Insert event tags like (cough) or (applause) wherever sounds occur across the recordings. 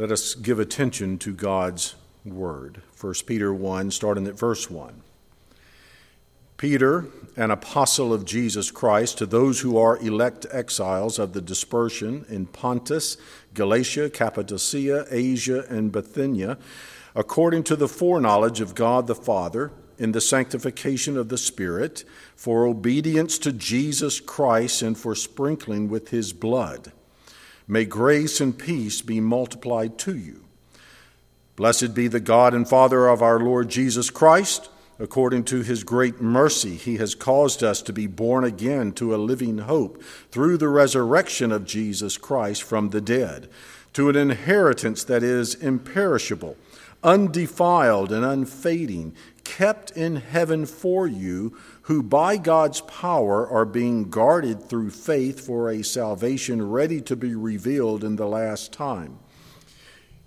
let us give attention to God's word. 1 Peter 1, starting at verse 1. Peter, an apostle of Jesus Christ, to those who are elect exiles of the dispersion in Pontus, Galatia, Cappadocia, Asia, and Bithynia, according to the foreknowledge of God the Father, in the sanctification of the Spirit, for obedience to Jesus Christ, and for sprinkling with his blood May grace and peace be multiplied to you. Blessed be the God and Father of our Lord Jesus Christ. According to his great mercy, he has caused us to be born again to a living hope through the resurrection of Jesus Christ from the dead, to an inheritance that is imperishable, undefiled, and unfading, kept in heaven for you who by God's power are being guarded through faith for a salvation ready to be revealed in the last time.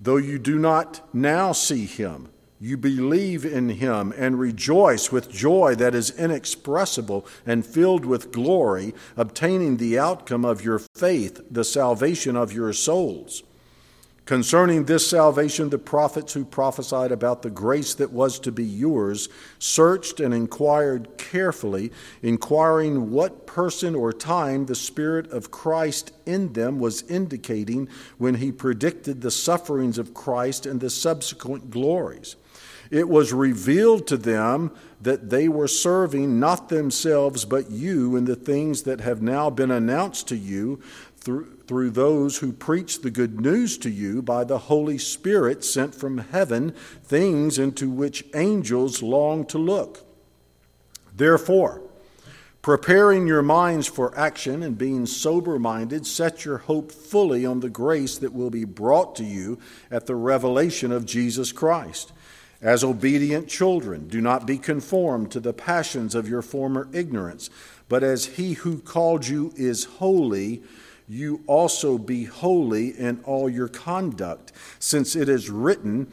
Though you do not now see him, you believe in him and rejoice with joy that is inexpressible and filled with glory, obtaining the outcome of your faith, the salvation of your souls. Concerning this salvation, the prophets who prophesied about the grace that was to be yours searched and inquired carefully, inquiring what person or time the Spirit of Christ in them was indicating when he predicted the sufferings of Christ and the subsequent glories. It was revealed to them that they were serving not themselves but you in the things that have now been announced to you through, through those who preach the good news to you by the Holy Spirit sent from heaven, things into which angels long to look. Therefore, preparing your minds for action and being sober minded, set your hope fully on the grace that will be brought to you at the revelation of Jesus Christ. As obedient children, do not be conformed to the passions of your former ignorance, but as he who called you is holy, you also be holy in all your conduct, since it is written,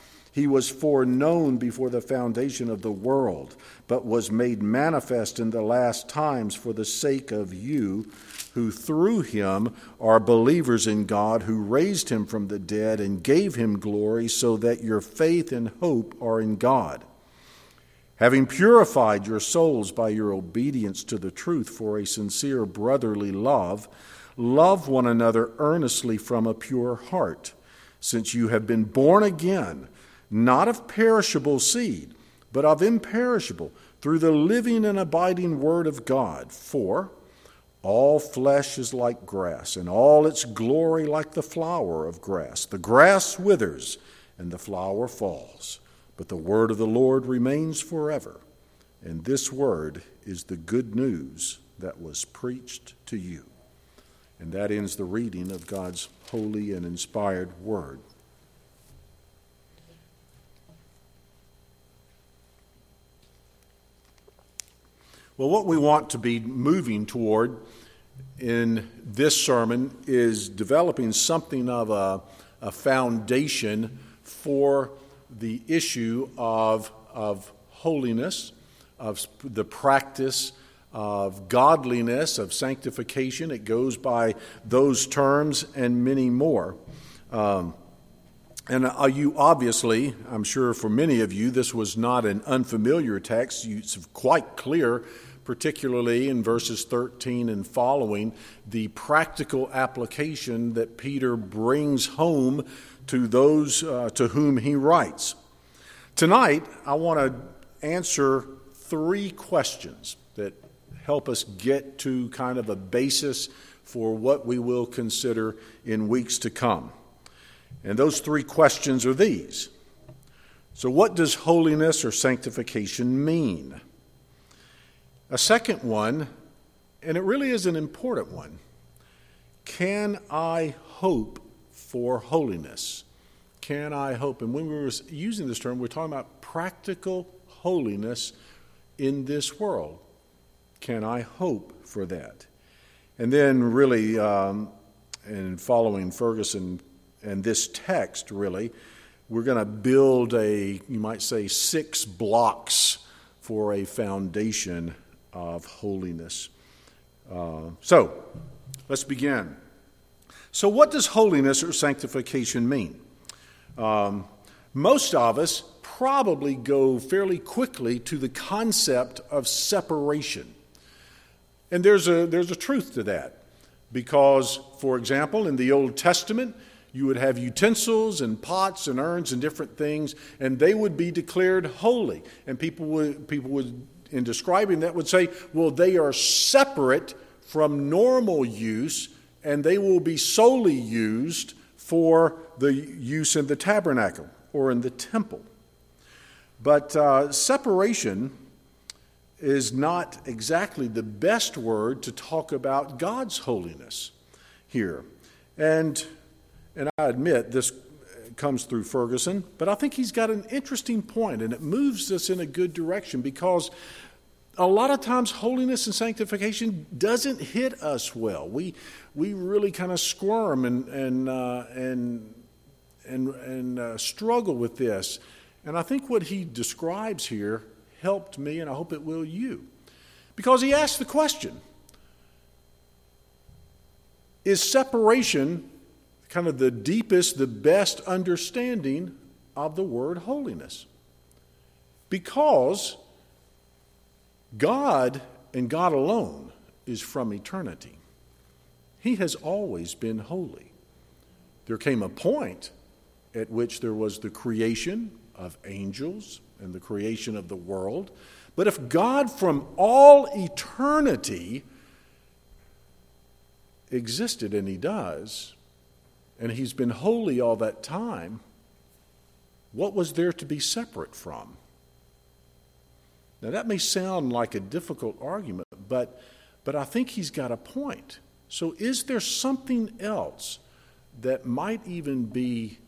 He was foreknown before the foundation of the world, but was made manifest in the last times for the sake of you, who through him are believers in God, who raised him from the dead and gave him glory, so that your faith and hope are in God. Having purified your souls by your obedience to the truth for a sincere brotherly love, love one another earnestly from a pure heart, since you have been born again not of perishable seed, but of imperishable, through the living and abiding Word of God. For all flesh is like grass, and all its glory like the flower of grass. The grass withers, and the flower falls, but the word of the Lord remains forever. And this word is the good news that was preached to you. And that ends the reading of God's holy and inspired word. Well, what we want to be moving toward in this sermon is developing something of a, a foundation for the issue of, of holiness, of the practice of godliness, of sanctification. It goes by those terms and many more. Um, and uh, you obviously, I'm sure for many of you, this was not an unfamiliar text. It's quite clear particularly in verses 13 and following, the practical application that Peter brings home to those uh, to whom he writes. Tonight, I want to answer three questions that help us get to kind of a basis for what we will consider in weeks to come. And those three questions are these. So, what does holiness or sanctification mean? A second one, and it really is an important one can I hope for holiness? Can I hope? And when we were using this term, we're talking about practical holiness in this world. Can I hope for that? And then, really, um, in following Ferguson and this text, really, we're going to build a, you might say, six blocks for a foundation of holiness. Uh, so, let's begin. So, what does holiness or sanctification mean? Um, most of us probably go fairly quickly to the concept of separation. And there's a, there's a truth to that. Because, for example, in the Old Testament, you would have utensils and pots and urns and different things, and they would be declared holy. And people would, people would, in describing that, would say, well, they are separate from normal use, and they will be solely used for the use in the tabernacle or in the temple. But uh, separation is not exactly the best word to talk about God's holiness here. And, and I admit this comes through Ferguson, but I think he's got an interesting point and it moves us in a good direction because a lot of times holiness and sanctification doesn't hit us well. We, we really kind of squirm and, and, uh, and, and, and uh, struggle with this. And I think what he describes here helped me, and I hope it will you. Because he asked the question Is separation kind of the deepest, the best understanding of the word holiness? Because God and God alone is from eternity. He has always been holy. There came a point at which there was the creation of angels and the creation of the world. But if God from all eternity existed, and He does, and He's been holy all that time, what was there to be separate from? Now, that may sound like a difficult argument, but, but I think he's got a point. So, is there something else that might even be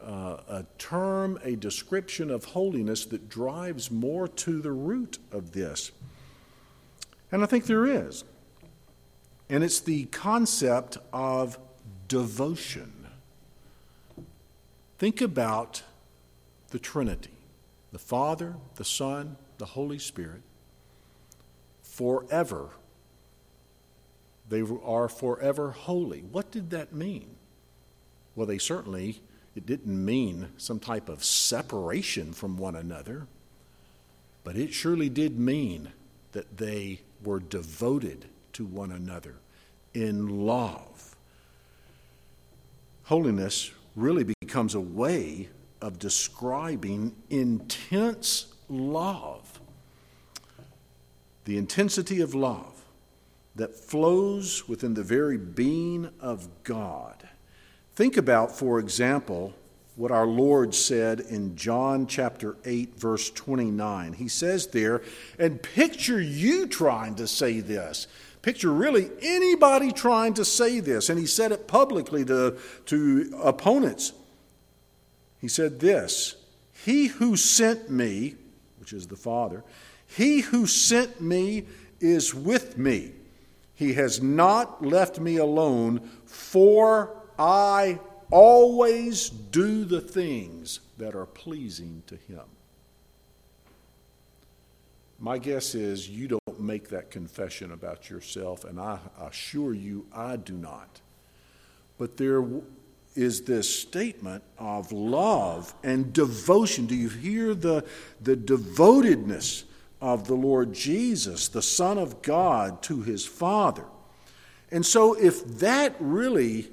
uh, a term, a description of holiness that drives more to the root of this? And I think there is. And it's the concept of devotion. Think about the Trinity the Father, the Son, the Holy Spirit. Forever. They are forever holy. What did that mean? Well, they certainly it didn't mean some type of separation from one another, but it surely did mean that they were devoted to one another in love. Holiness really becomes a way of describing intense love. The intensity of love that flows within the very being of God Think about, for example, what our Lord said in John chapter 8, verse 29. He says there, and picture you trying to say this. Picture really anybody trying to say this. And he said it publicly to, to opponents. He said this He who sent me, which is the Father, he who sent me is with me. He has not left me alone, for I always do the things that are pleasing to Him. My guess is you don't make that confession about yourself, and I assure you I do not. But there is this statement of love and devotion. Do you hear the, the devotedness of the Lord Jesus, the Son of God, to his Father. And so, if that really,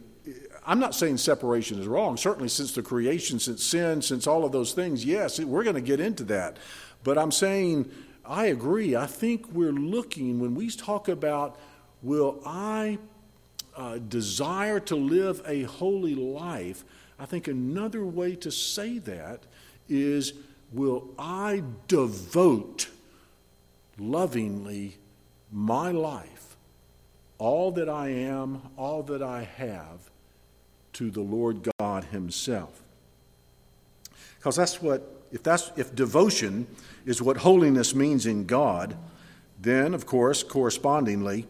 I'm not saying separation is wrong. Certainly, since the creation, since sin, since all of those things, yes, we're going to get into that. But I'm saying, I agree. I think we're looking, when we talk about, will I uh, desire to live a holy life, I think another way to say that is, will I devote lovingly my life, all that I am, all that I have, to the Lord God Himself? Because that's what, if, that's, if devotion is what holiness means in God, then, of course, correspondingly,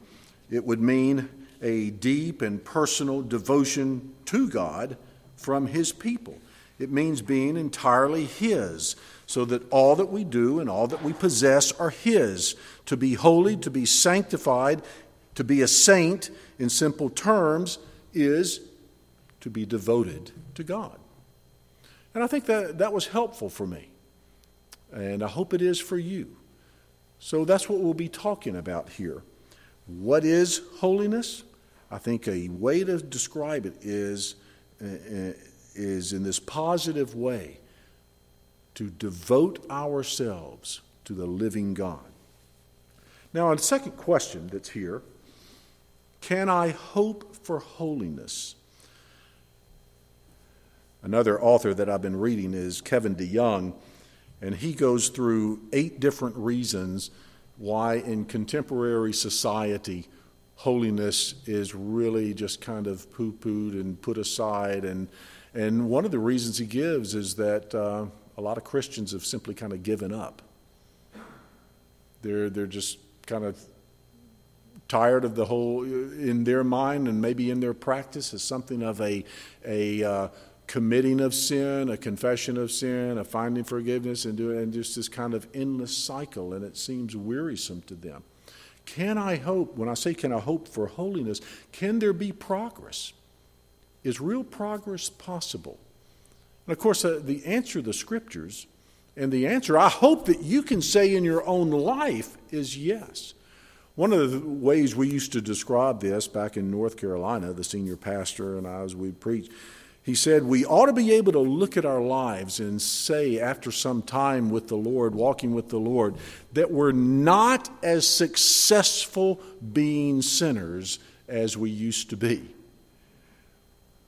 it would mean a deep and personal devotion to God from His people. It means being entirely His, so that all that we do and all that we possess are His. To be holy, to be sanctified, to be a saint, in simple terms, is to be devoted to God. And I think that that was helpful for me. And I hope it is for you. So that's what we'll be talking about here. What is holiness? I think a way to describe it is, uh, uh, is in this positive way to devote ourselves to the living God. Now, a second question that's here can I hope for holiness? Another author that I've been reading is Kevin DeYoung, and he goes through eight different reasons why, in contemporary society, holiness is really just kind of poo pooed and put aside. And, and one of the reasons he gives is that uh, a lot of Christians have simply kind of given up. They're, they're just kind of tired of the whole, in their mind and maybe in their practice, as something of a, a uh, committing of sin, a confession of sin, a finding forgiveness, and, doing, and just this kind of endless cycle, and it seems wearisome to them. Can I hope, when I say can I hope for holiness, can there be progress? Is real progress possible? And of course, uh, the answer the scriptures, and the answer I hope that you can say in your own life is yes. One of the ways we used to describe this back in North Carolina, the senior pastor and I, as we preached, he said, We ought to be able to look at our lives and say, after some time with the Lord, walking with the Lord, that we're not as successful being sinners as we used to be.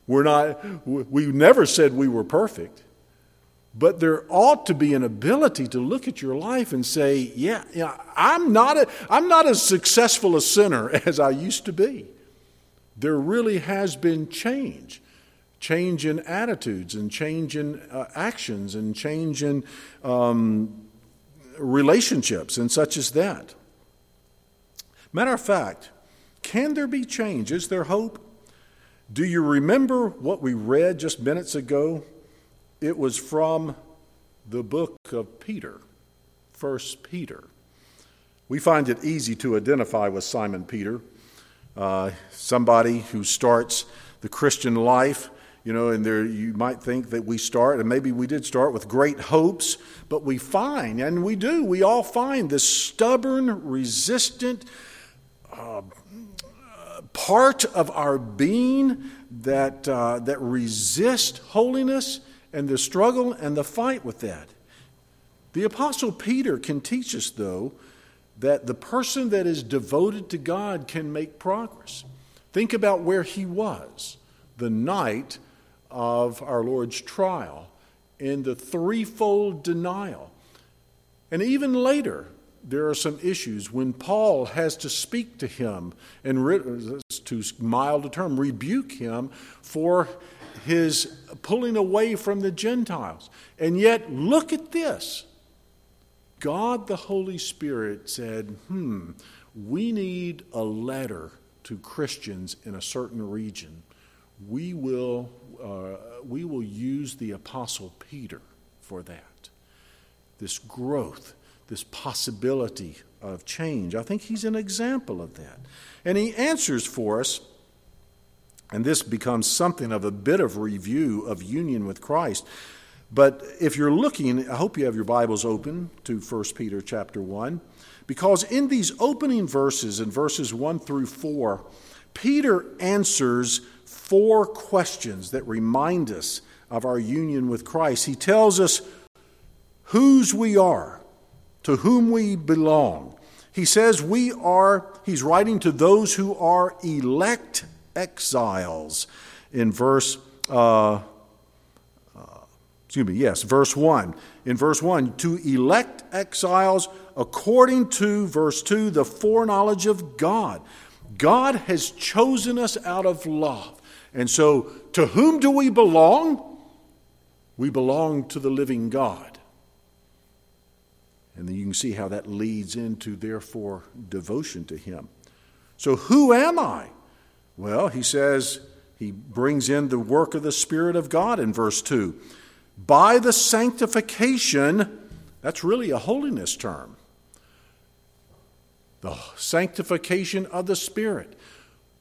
We're not, we never said we were perfect, but there ought to be an ability to look at your life and say, Yeah, yeah I'm, not a, I'm not as successful a sinner (laughs) as I used to be. There really has been change change in attitudes and change in uh, actions and change in um, relationships and such as that. Matter of fact, can there be change? Is there hope? Do you remember what we read just minutes ago? It was from the book of Peter, First Peter. We find it easy to identify with Simon Peter, uh, somebody who starts the Christian life you know, and there you might think that we start, and maybe we did start with great hopes, but we find, and we do, we all find this stubborn, resistant uh, part of our being that, uh, that resist holiness and the struggle and the fight with that. The Apostle Peter can teach us, though, that the person that is devoted to God can make progress. Think about where he was the night of our Lord's trial in the threefold denial. And even later, there are some issues when Paul has to speak to him and, to mild a term, rebuke him for his pulling away from the Gentiles. And yet, look at this. God the Holy Spirit said, hmm, we need a letter to Christians in a certain region. We will we will use the Apostle Peter for that. This growth, this possibility of change. I think he's an example of that. And he answers for us, and this becomes something of a bit of review of union with Christ. But if you're looking, I hope you have your Bibles open to 1 Peter chapter 1, because in these opening verses, in verses 1 through 4, Peter answers four questions that remind us of our union with Christ. He tells us whose we are, to whom we belong. He says we are, he's writing to those who are elect exiles in verse, uh, uh, excuse me, yes, verse 1. In verse 1, to elect exiles according to, verse 2, the foreknowledge of God. God has chosen us out of love. And so, to whom do we belong? We belong to the living God. And then you can see how that leads into, therefore, devotion to Him. So, who am I? Well, he says, he brings in the work of the Spirit of God in verse 2. By the sanctification, that's really a holiness term. The sanctification of the Spirit.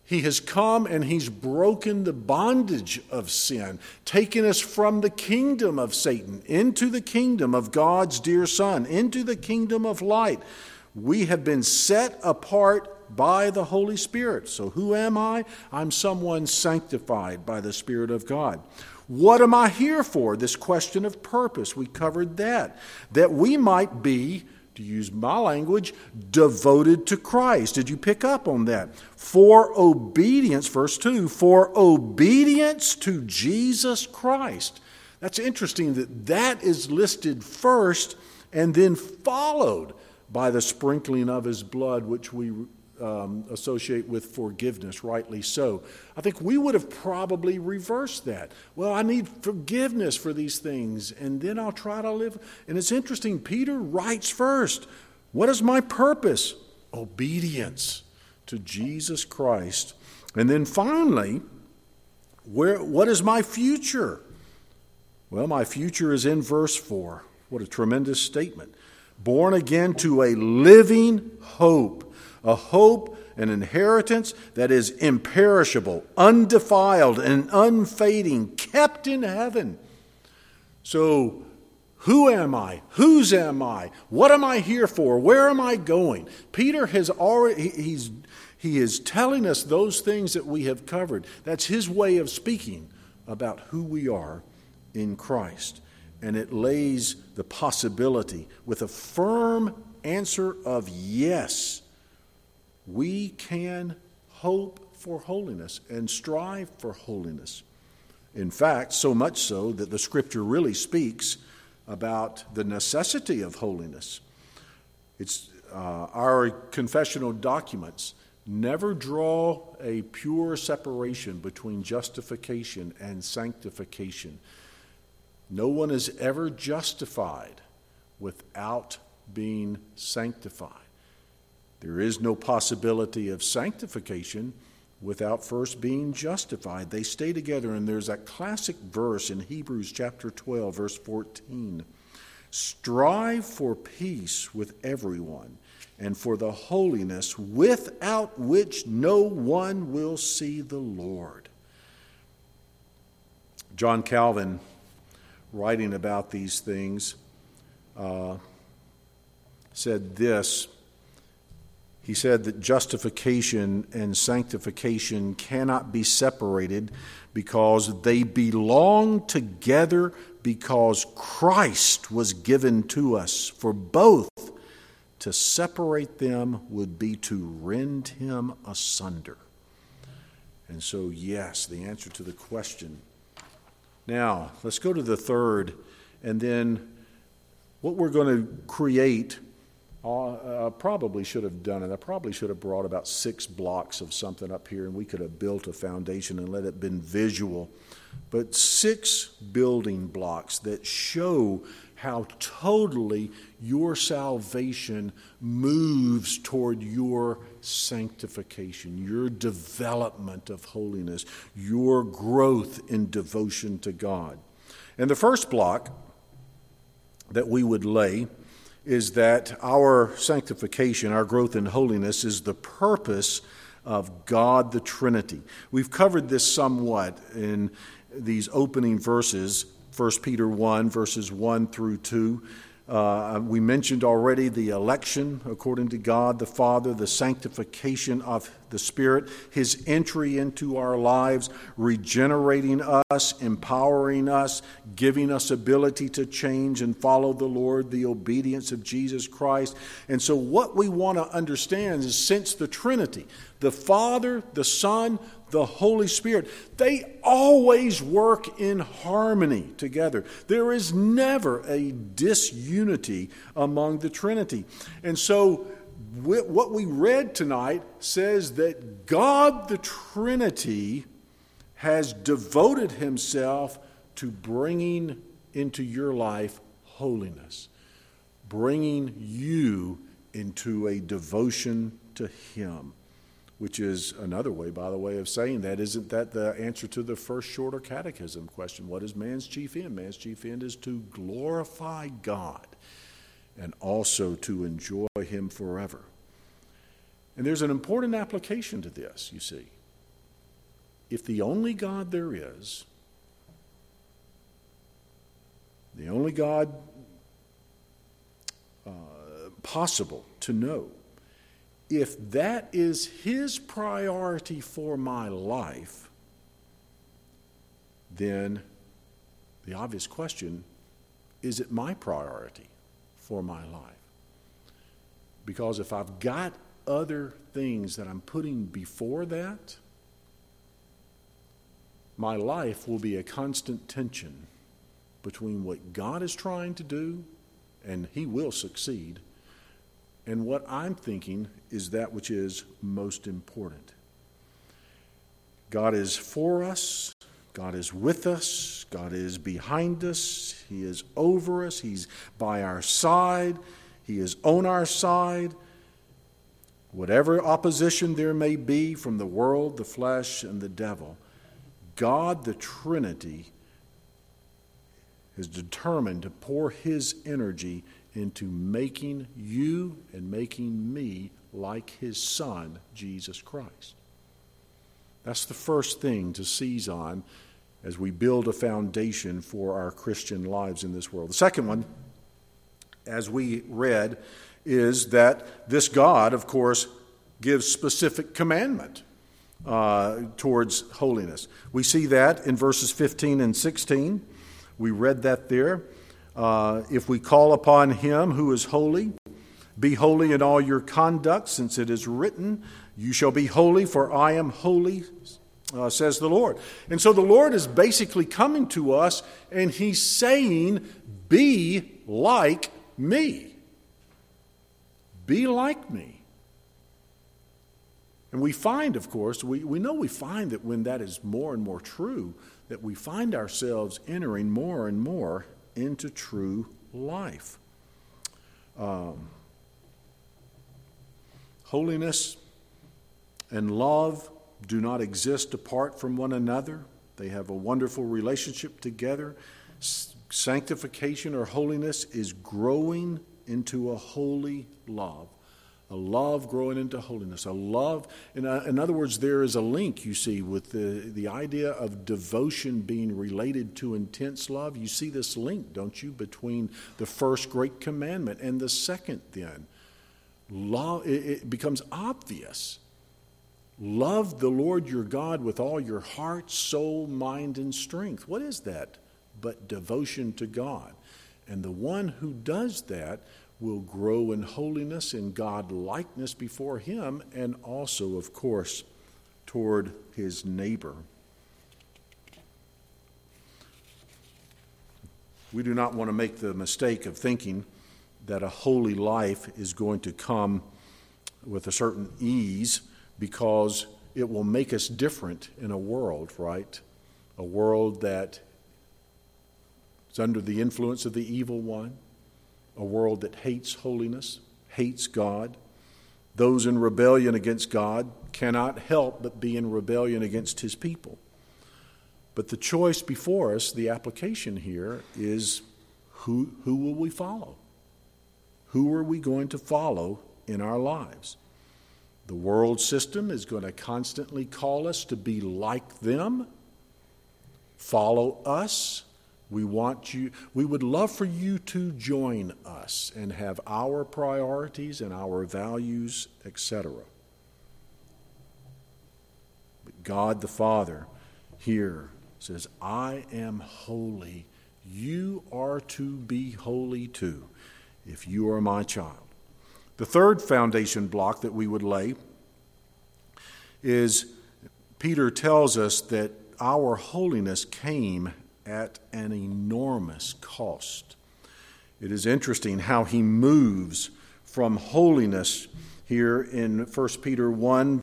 He has come and he's broken the bondage of sin, taken us from the kingdom of Satan into the kingdom of God's dear Son, into the kingdom of light. We have been set apart by the Holy Spirit. So, who am I? I'm someone sanctified by the Spirit of God. What am I here for? This question of purpose. We covered that. That we might be to use my language, devoted to Christ. Did you pick up on that? For obedience, verse 2, for obedience to Jesus Christ. That's interesting that that is listed first and then followed by the sprinkling of his blood, which we um, associate with forgiveness, rightly so. I think we would have probably reversed that. Well, I need forgiveness for these things, and then I'll try to live. And it's interesting, Peter writes first What is my purpose? Obedience to Jesus Christ. And then finally, where, what is my future? Well, my future is in verse 4. What a tremendous statement. Born again to a living hope a hope, an inheritance that is imperishable, undefiled, and unfading, kept in heaven. So, who am I? Whose am I? What am I here for? Where am I going? Peter has already, he's, he is telling us those things that we have covered. That's his way of speaking about who we are in Christ. And it lays the possibility with a firm answer of yes we can hope for holiness and strive for holiness. In fact, so much so that the scripture really speaks about the necessity of holiness. It's uh, our confessional documents never draw a pure separation between justification and sanctification. No one is ever justified without being sanctified. There is no possibility of sanctification without first being justified. They stay together, and there's that classic verse in Hebrews chapter 12, verse 14 Strive for peace with everyone and for the holiness without which no one will see the Lord. John Calvin, writing about these things, uh, said this he said that justification and sanctification cannot be separated because they belong together because Christ was given to us. For both, to separate them would be to rend him asunder. And so, yes, the answer to the question. Now, let's go to the third, and then what we're going to create uh, probably should have done it. I probably should have brought about six blocks of something up here, and we could have built a foundation and let it been visual. But six building blocks that show how totally your salvation moves toward your sanctification, your development of holiness, your growth in devotion to God. And the first block that we would lay is that our sanctification, our growth in holiness, is the purpose of God the Trinity. We've covered this somewhat in these opening verses 1 Peter 1, verses 1 through 2. Uh, we mentioned already the election according to God the Father, the sanctification of the Spirit, His entry into our lives, regenerating us, empowering us, giving us ability to change and follow the Lord, the obedience of Jesus Christ. And so, what we want to understand is since the Trinity, the Father, the Son, the Holy Spirit, they always work in harmony together. There is never a disunity among the Trinity. And so, what we read tonight says that God the Trinity has devoted himself to bringing into your life holiness, bringing you into a devotion to Him which is another way, by the way, of saying that. Isn't that the answer to the first shorter catechism question? What is man's chief end? Man's chief end is to glorify God and also to enjoy Him forever. And there's an important application to this, you see. If the only God there is, the only God uh, possible to know, if that is his priority for my life, then the obvious question is it my priority for my life? Because if I've got other things that I'm putting before that, my life will be a constant tension between what God is trying to do, and He will succeed, and what I'm thinking is that which is most important. God is for us, God is with us, God is behind us, He is over us, He's by our side, He is on our side. Whatever opposition there may be from the world, the flesh, and the devil, God, the Trinity, is determined to pour His energy into making you and making me like his son, Jesus Christ. That's the first thing to seize on as we build a foundation for our Christian lives in this world. The second one, as we read, is that this God, of course, gives specific commandment uh, towards holiness. We see that in verses 15 and 16. We read that there. Uh, if we call upon him who is holy, be holy in all your conduct, since it is written, You shall be holy, for I am holy, uh, says the Lord. And so the Lord is basically coming to us and he's saying, Be like me. Be like me. And we find, of course, we, we know we find that when that is more and more true, that we find ourselves entering more and more into true life. Um, holiness and love do not exist apart from one another. They have a wonderful relationship together. Sanctification or holiness is growing into a holy love a love growing into holiness, a love. In, a, in, other words, there is a link, you see, with the, the idea of devotion being related to intense love. You see this link, don't you, between the first great commandment and the second, then. Love, it becomes obvious. Love the Lord your God with all your heart, soul, mind, and strength. What is that but devotion to God? And the one who does that will grow in holiness and God likeness before Him, and also, of course, toward his neighbor. We do not want to make the mistake of thinking that a holy life is going to come with a certain ease because it will make us different in a world, right? A world that is under the influence of the evil one, a world that hates holiness, hates God. Those in rebellion against God cannot help but be in rebellion against his people. But the choice before us, the application here, is who, who will we follow? Who are we going to follow in our lives? The world system is going to constantly call us to be like them, follow us, We want you, we would love for you to join us and have our priorities and our values, etc. But God the Father here says, I am holy. You are to be holy too, if you are my child. The third foundation block that we would lay is Peter tells us that our holiness came at an enormous cost. It is interesting how he moves from holiness here in 1 Peter 1,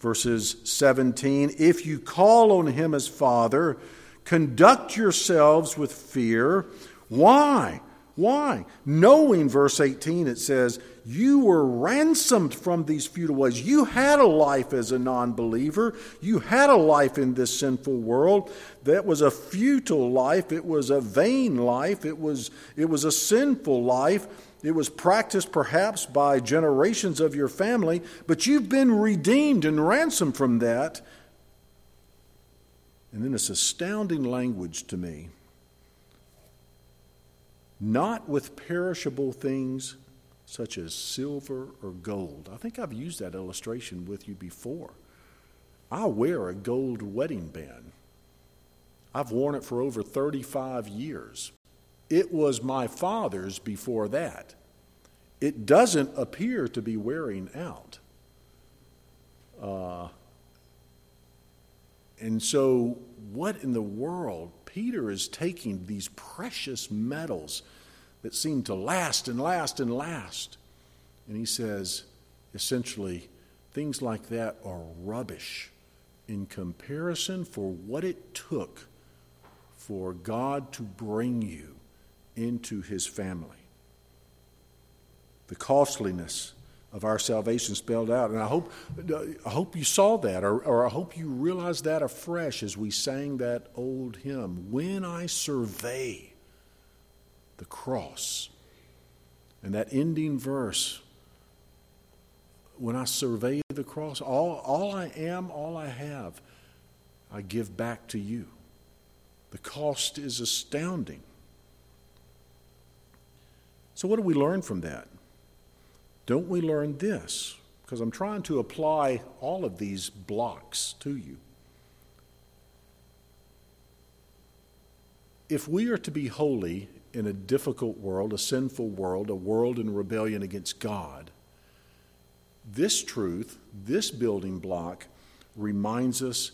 verses 17. If you call on him as Father, conduct yourselves with fear. Why? Why? Knowing, verse 18, it says, you were ransomed from these futile ways. You had a life as a non believer. You had a life in this sinful world that was a futile life. It was a vain life. It was, it was a sinful life. It was practiced perhaps by generations of your family, but you've been redeemed and ransomed from that. And then this astounding language to me not with perishable things such as silver or gold. I think I've used that illustration with you before. I wear a gold wedding band. I've worn it for over 35 years. It was my father's before that. It doesn't appear to be wearing out. Uh, and so, what in the world? Peter is taking these precious metals that seem to last and last and last. And he says, essentially, things like that are rubbish in comparison for what it took for God to bring you into his family. The costliness of our salvation spelled out. And I hope, I hope you saw that, or, or I hope you realized that afresh as we sang that old hymn When I Survey the cross. And that ending verse, when I survey the cross, all, all I am, all I have, I give back to you. The cost is astounding. So, what do we learn from that? Don't we learn this? Because I'm trying to apply all of these blocks to you. If we are to be holy in a difficult world, a sinful world, a world in rebellion against God, this truth, this building block, reminds us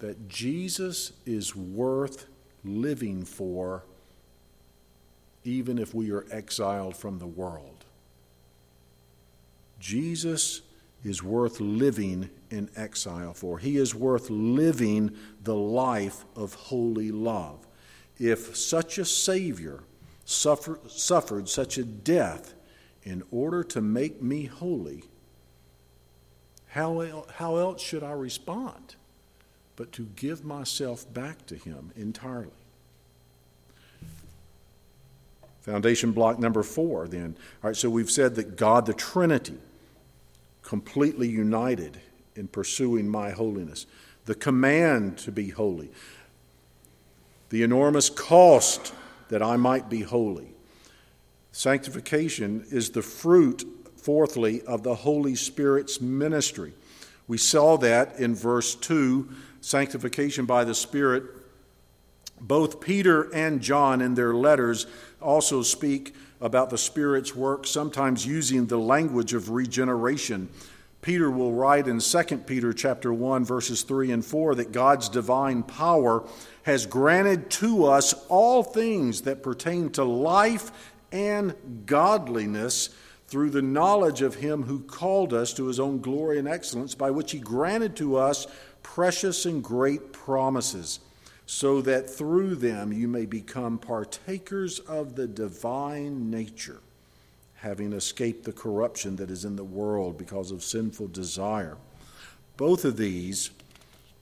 that Jesus is worth living for, even if we are exiled from the world. Jesus is worth living in exile for. He is worth living the life of holy love. If such a Savior suffer, suffered such a death in order to make me holy, how, how else should I respond but to give myself back to Him entirely? Foundation block number four, then. All right, so we've said that God, the Trinity, completely united in pursuing my holiness, the command to be holy, the enormous cost that I might be holy. Sanctification is the fruit, fourthly, of the Holy Spirit's ministry. We saw that in verse 2, sanctification by the Spirit. Both Peter and John in their letters also speak about the Spirit's work, sometimes using the language of regeneration. Peter will write in 2 Peter chapter 1 verses 3 and 4 that God's divine power has granted to us all things that pertain to life and godliness through the knowledge of him who called us to his own glory and excellence by which he granted to us precious and great promises so that through them you may become partakers of the divine nature having escaped the corruption that is in the world because of sinful desire both of these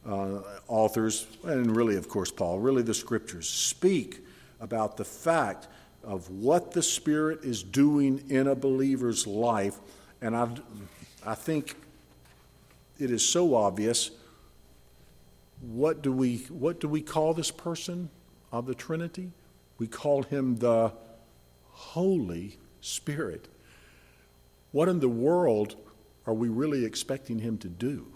uh, authors, and really, of course, Paul, really the scriptures, speak about the fact of what the Spirit is doing in a believer's life. And I, I think it is so obvious. What do, we, what do we call this person of the Trinity? We call him the Holy Spirit. What in the world are we really expecting him to do?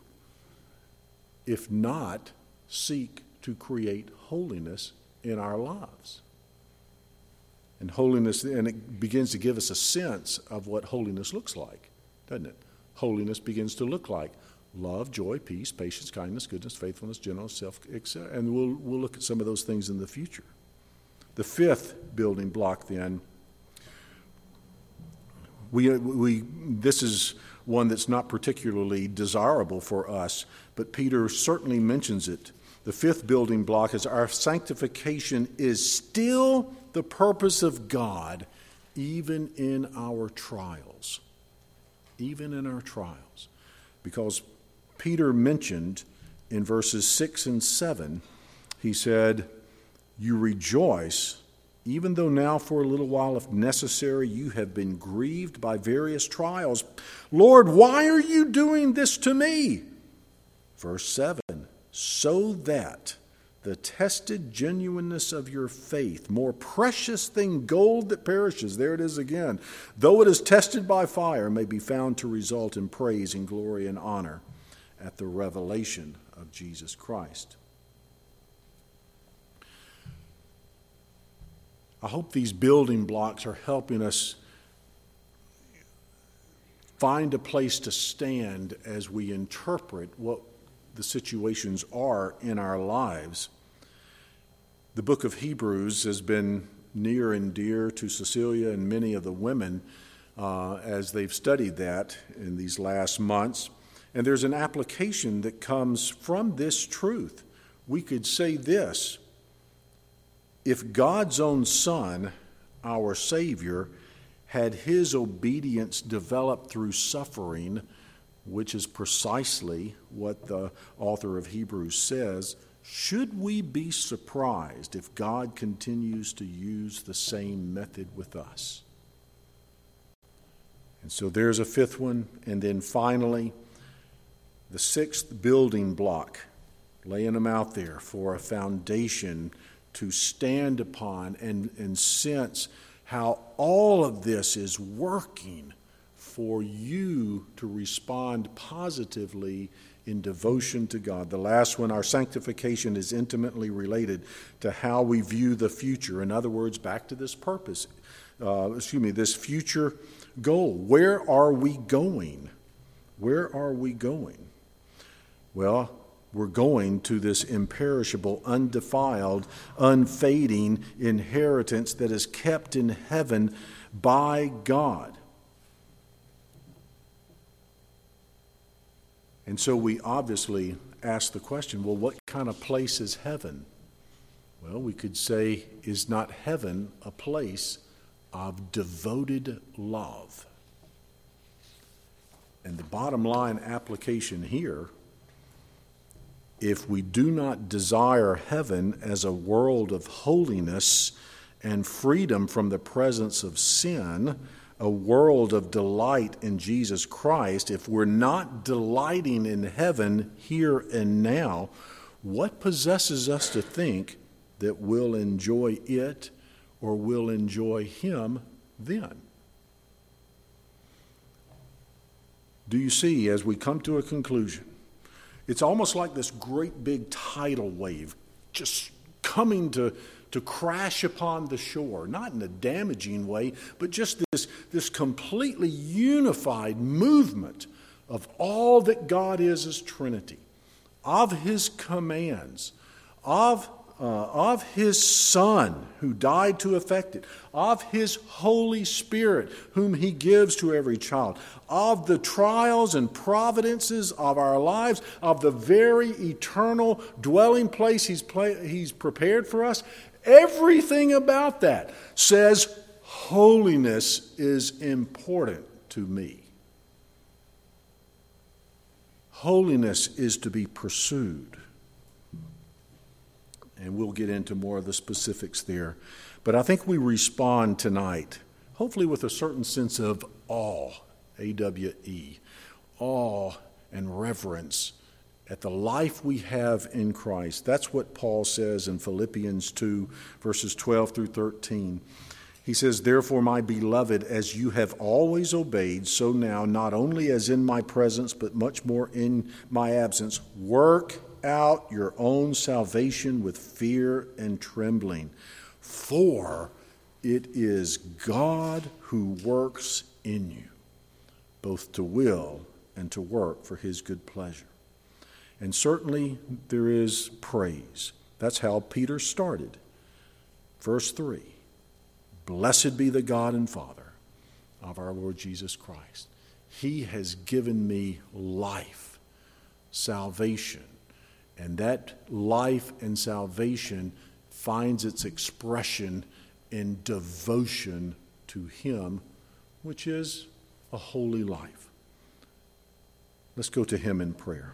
If not, seek to create holiness in our lives. And holiness, and it begins to give us a sense of what holiness looks like, doesn't it? Holiness begins to look like love, joy, peace, patience, kindness, goodness, faithfulness, gentleness, self, etc. And we'll, we'll look at some of those things in the future. The fifth building block, then, we, we, this is one that's not particularly desirable for us, but Peter certainly mentions it. The fifth building block is our sanctification is still the purpose of God, even in our trials. Even in our trials. Because Peter mentioned in verses 6 and 7, he said, You rejoice, even though now for a little while, if necessary, you have been grieved by various trials. Lord, why are you doing this to me? Verse 7 So that the tested genuineness of your faith, more precious than gold that perishes, there it is again, though it is tested by fire, may be found to result in praise and glory and honor at the revelation of Jesus Christ. I hope these building blocks are helping us find a place to stand as we interpret what the situations are in our lives. The book of Hebrews has been near and dear to Cecilia and many of the women uh, as they've studied that in these last months. And there's an application that comes from this truth. We could say this if God's own Son, our Savior, had his obedience developed through suffering, which is precisely what the author of Hebrews says, should we be surprised if God continues to use the same method with us? And so there's a fifth one. And then finally, the sixth building block, laying them out there for a foundation to stand upon and, and sense how all of this is working for you to respond positively in devotion to God. The last one, our sanctification is intimately related to how we view the future. In other words, back to this purpose, uh, excuse me, this future goal. Where are we going? Where are we going? Well, we're going to this imperishable, undefiled, unfading inheritance that is kept in heaven by God. And so we obviously ask the question well, what kind of place is heaven? Well, we could say, is not heaven a place of devoted love? And the bottom line application here if we do not desire heaven as a world of holiness and freedom from the presence of sin, a world of delight in Jesus Christ, if we're not delighting in heaven here and now, what possesses us to think that we'll enjoy it or we'll enjoy Him then? Do you see, as we come to a conclusion, it's almost like this great big tidal wave just coming to, to crash upon the shore, not in a damaging way, but just this, this completely unified movement of all that God is as Trinity, of His commands, of uh, of his Son who died to effect it, of his Holy Spirit whom he gives to every child, of the trials and providences of our lives, of the very eternal dwelling place he's, he's prepared for us. Everything about that says holiness is important to me. Holiness is to be pursued and we'll get into more of the specifics there. But I think we respond tonight, hopefully with a certain sense of awe, A W E, awe and reverence at the life we have in Christ. That's what Paul says in Philippians 2, verses 12 through 13. He says, Therefore, my beloved, as you have always obeyed, so now, not only as in my presence, but much more in my absence, work out your own salvation with fear and trembling. For it is God who works in you, both to will and to work for his good pleasure. And certainly there is praise. That's how Peter started. Verse 3 Blessed be the God and Father of our Lord Jesus Christ. He has given me life, salvation, and that life and salvation finds its expression in devotion to Him, which is a holy life. Let's go to Him in prayer.